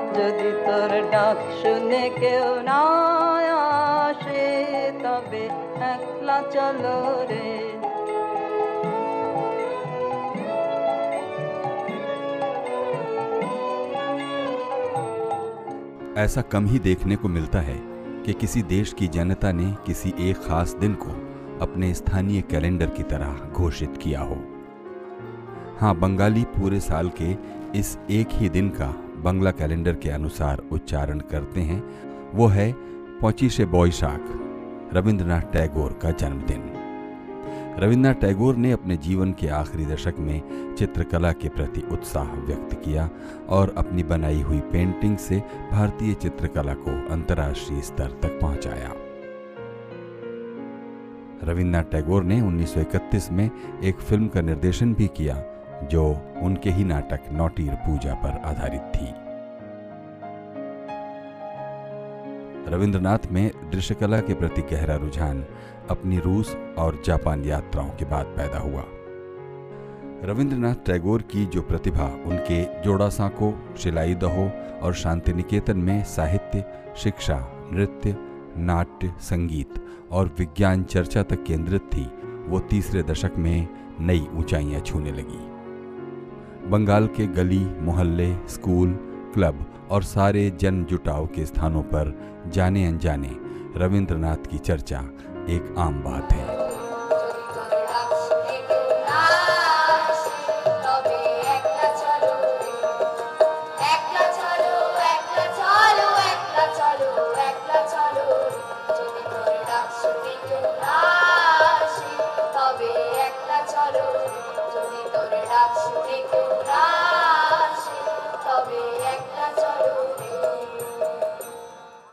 যদি তোর ডাক শুনে কেউ না আসে তবে একলা চলো রে ऐसा कम ही देखने को मिलता है कि किसी देश की जनता ने किसी एक खास दिन को अपने स्थानीय कैलेंडर की तरह घोषित किया हो हाँ बंगाली पूरे साल के इस एक ही दिन का बंगला कैलेंडर के अनुसार उच्चारण करते हैं। वो है पौचीशे बोईशाख रविंद्रनाथ टैगोर का जन्मदिन। रविन्द्रनाथ टैगोर ने अपने जीवन के आखिरी दशक में चित्रकला के प्रति उत्साह व्यक्त किया और अपनी बनाई हुई पेंटिंग से भारतीय चित्रकला को अंतर्राष्ट्रीय स्तर तक पहुँचाया। रविन्द्रनाथ टैगोर ने 1931 में एक फ़िल्म का निर्देशन भी किया, जो उनके ही नाटक नौटीर पूजा पर आधारित थी। रविंद्रनाथ में दृश्यकला के प्रति गहरा रुझान, अपनी रूस और जापान यात्राओं के बाद पैदा हुआ। रविंद्रनाथ टैगोर की जो प्रतिभा, उनके जोड़ा सांको शिलाई दहो और शांति निकेतन में साहित्य, शिक्षा, नृत्य, नाट्य, संगीत और विज्ञान चर्चा तक केंद्रित थी, वो तीसरे दशक में नई ऊंचाइयाँ छूने लगी। बंगाल के गली, मोहल्ले, स्कूल, क्लब और सारे जन जुटाव के स्थानों पर जाने अनजाने रविंद्रनाथ की चर्चा एक आम बात है।